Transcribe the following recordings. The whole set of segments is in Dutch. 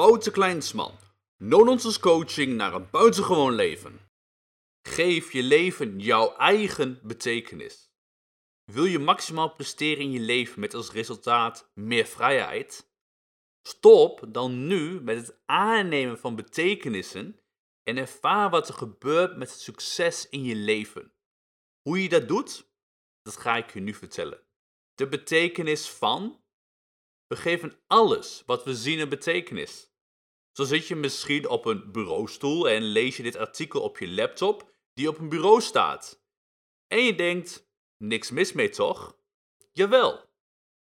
Wouter Kleinsman. No-nonsense coaching naar een buitengewoon leven. Geef je leven jouw eigen betekenis. Wil je maximaal presteren in je leven met als resultaat meer vrijheid? Stop dan nu met het aannemen van betekenissen en ervaar wat er gebeurt met het succes in je leven. Hoe je dat doet, dat ga ik je nu vertellen. De betekenis van. We geven alles wat we zien een betekenis. Zo zit je misschien op een bureaustoel en lees je dit artikel op je laptop die op een bureau staat. En je denkt, niks mis mee toch? Jawel.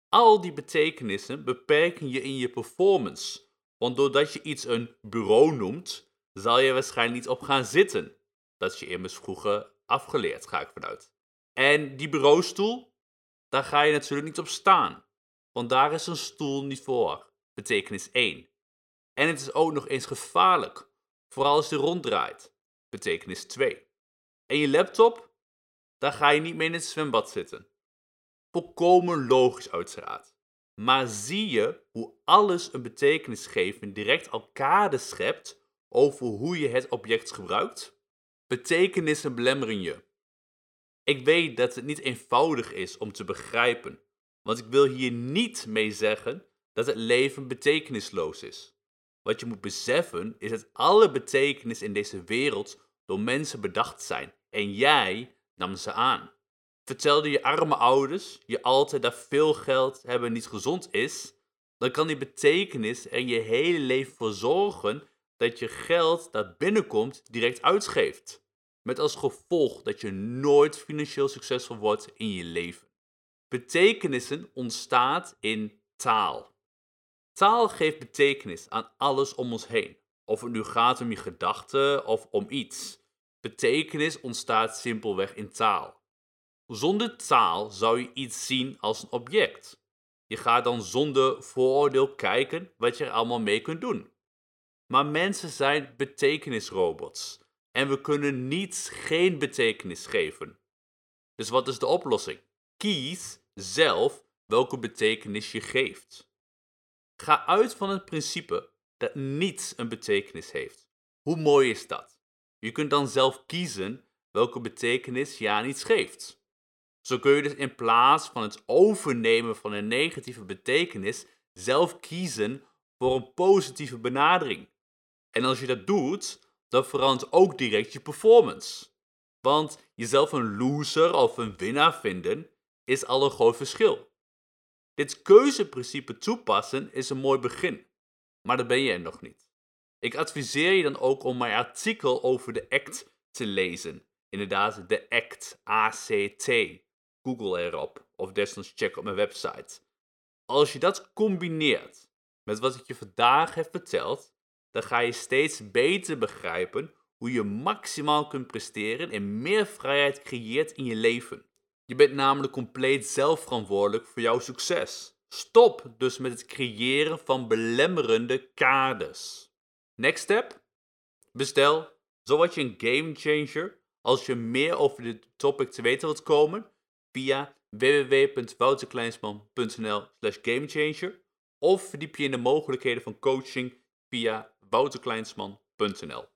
Al die betekenissen beperken je in je performance. Want doordat je iets een bureau noemt, zal je waarschijnlijk niet op gaan zitten. Dat is je immers vroeger afgeleerd, ga ik vanuit. En die bureaustoel, daar ga je natuurlijk niet op staan. Want daar is een stoel niet voor. Betekenis 1. En het is ook nog eens gevaarlijk, vooral als je ronddraait. Betekenis 2. En je laptop, daar ga je niet mee in het zwembad zitten. Volkomen logisch uiteraard. Maar zie je hoe alles een betekenis geven direct elkaar schept over hoe je het object gebruikt? Betekenissen belemmeren je. Ik weet dat het niet eenvoudig is om te begrijpen, want ik wil hier niet mee zeggen dat het leven betekenisloos is. Wat je moet beseffen is dat alle betekenis in deze wereld door mensen bedacht zijn en jij nam ze aan. Vertelde je arme ouders je altijd dat veel geld hebben niet gezond is, dan kan die betekenis er je hele leven voor zorgen dat je geld dat binnenkomt direct uitgeeft. Met als gevolg dat je nooit financieel succesvol wordt in je leven. Betekenissen ontstaat in taal. Taal geeft betekenis aan alles om ons heen. Of het nu gaat om je gedachten of om iets. Betekenis ontstaat simpelweg in taal. Zonder taal zou je iets zien als een object. Je gaat dan zonder vooroordeel kijken wat je er allemaal mee kunt doen. Maar mensen zijn betekenisrobots en we kunnen niets geen betekenis geven. Dus wat is de oplossing? Kies zelf welke betekenis je geeft. Ga uit van het principe dat niets een betekenis heeft. Hoe mooi is dat? Je kunt dan zelf kiezen welke betekenis je aan iets geeft. Zo kun je dus in plaats van het overnemen van een negatieve betekenis zelf kiezen voor een positieve benadering. En als je dat doet, dan verandert ook direct je performance. Want jezelf een loser of een winnaar vinden is al een groot verschil. Dit keuzeprincipe toepassen is een mooi begin, maar dat ben je er nog niet. Ik adviseer je dan ook om mijn artikel over de ACT te lezen. Inderdaad, de ACT, ACT. Google erop of desnoods check op mijn website. Als je dat combineert met wat ik je vandaag heb verteld, dan ga je steeds beter begrijpen hoe je maximaal kunt presteren en meer vrijheid creëert in je leven. Je bent namelijk compleet zelf verantwoordelijk voor jouw succes. Stop dus met het creëren van belemmerende kaders. Next step? Bestel, zo word je een game changer. Als je meer over dit topic te weten wilt komen, via www.wouterkleinsman.nl slash gamechanger of verdiep je in de mogelijkheden van coaching via wouterkleinsman.nl